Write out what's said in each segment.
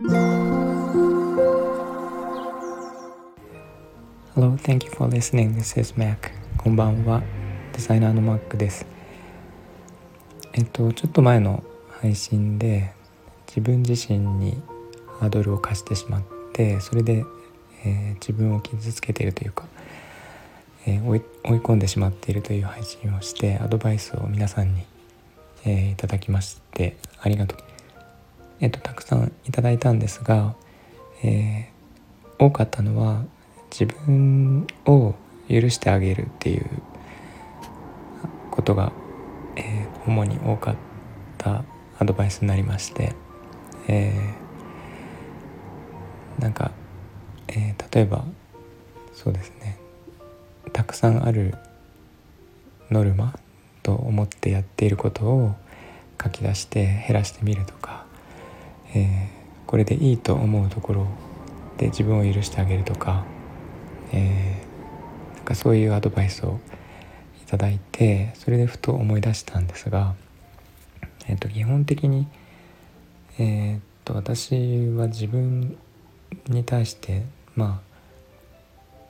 Hello, thank you for listening. This is Mac. こんばんは。デザイナーの Mac です。えっと、ちょっと前の配信で自分自身にハードルを課してしまってそれで、えー、自分を傷つけているというか、えー、追い追い込んでしまっているという配信をしてアドバイスを皆さんに、えー、いただきましてありがとう。えっと、たくさんいただいたんですが、え多かったのは自分を許してあげるっていうことが、えー、主に多かったアドバイスになりまして、えー、なんか、えー、例えばそうですねたくさんあるノルマと思ってやっていることを書き出して減らしてみるとか、えー、これでいいと思うところで自分を許してあげるとか、えー、なんかそういうアドバイスをいただいてそれでふと思い出したんですが、えー、と基本的に、えー、と私は自分に対してまあ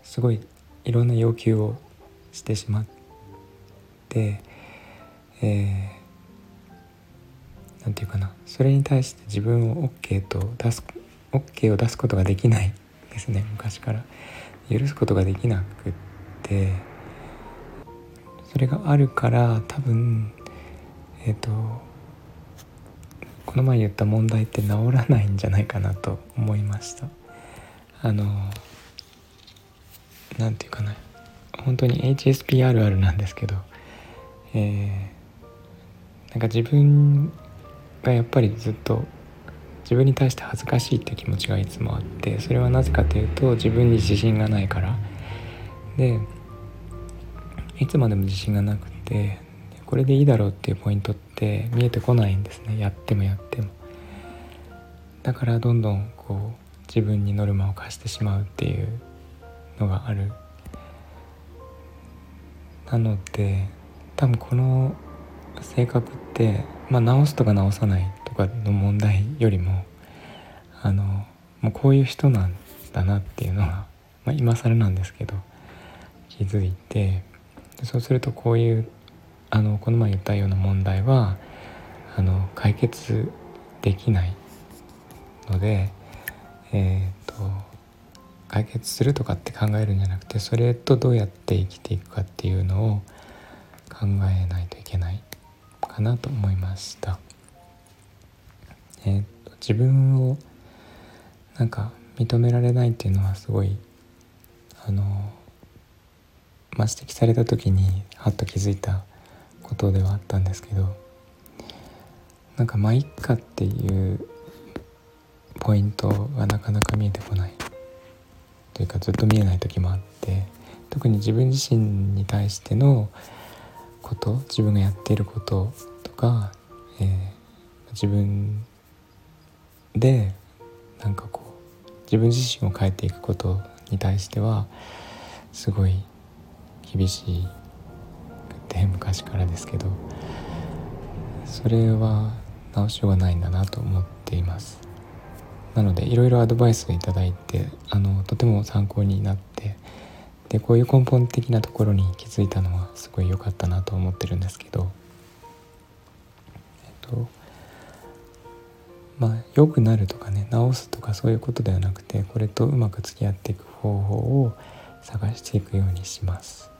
すごいいろんな要求をしてしまって、えー、それに対して自分を OK と出す OK を出すことができないですね。昔から。許すことができなくって。それがあるから多分えっ、ー、とこの前言った問題って治らないんじゃないかなと思いました。あの何て言うかな。本当に HSP あるあるなんですけど。えー、なんか自分がやっぱりずっと自分に対して恥ずかしいって気持ちがいつもあってそれはなぜかというと自分に自信がないから。でいつまでも自信がなくてこれでいいだろうっていうポイントって見えてこないんですね。やってもやっても。だからどんどんこう自分にノルマを課してしまうっていうのがある。なので多分この性格ってまあ直すとか直さないとかの問題よりもあのもうこういう人なんだなっていうのは、まあ、今更なんですけど気づいてそうするとこういうあのこの前言ったような問題はあの解決できないので、えー、と解決するとかって考えるんじゃなくてそれとどうやって生きていくかっていうのを考えないといけない。かなと思いました。えー、と自分をなんか認められないっていうのはすごいあの、まあ、指摘された時にはっと気づいたことではあったんですけどなんかまあいっかっていうポイントがなかなか見えてこないというかずっと見えない時もあって特に自分自身に対してのこと自分がやっていることとか、えー、自分でなんかこう自分自身を変えていくことに対してはすごい厳しいって昔からですけどそれは直しようがないんだなと思っています。なのでいろいろアドバイスをいただいてあのとても参考になってでこういう根本的なところに気づいたのはすごい良かったなと思ってるんですけどえっとまあ良くなるとかね治すとかそういうことではなくてこれとうまく付き合っていく方法を探していくようにします。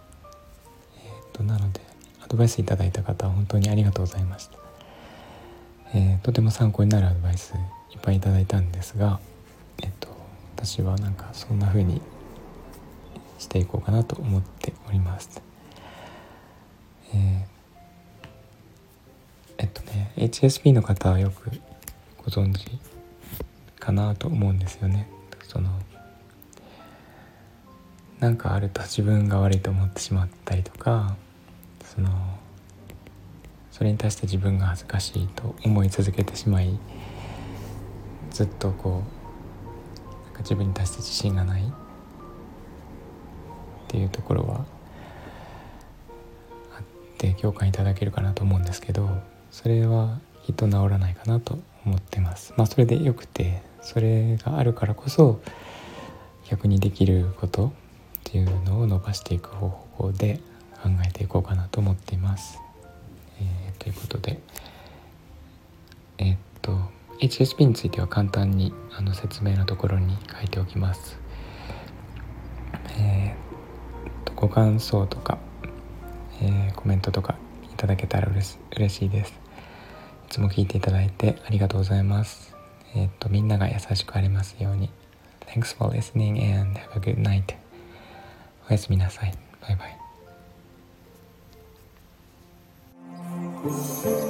え、っとなのでアドバイスいただいた方は本当にありがとうございました。えー、とても参考になるアドバイスいっぱいいただいたんですが、えっと私はなんかそんな風にしていこうかなと思っております。えー、えっとね HSP の方はよくご存知かなと思うんですよね。そのなんかあると自分が悪いと思ってしまったりとかそのそれに対して自分が恥ずかしいと思い続けてしまいずっとこうなんか自分に対して自信がないっていうところはあって共感いただけるかなと思うんですけどそれはきっと治らないかなと思ってますまあそれでよくてそれがあるからこそ逆にできることっていうのを伸ばしていく方法で考えていこうかなと思っています。えー、ということでえー、っと HSP については簡単にあの説明のところに書いておきます。ご感想とか、えー、コメントとかいただけたらうし嬉しいです。いつも聞いていただいてありがとうございます。えっとみんなが優しくありますように。Thanks for listening and have a good night. おやすみなさい。バイバイ。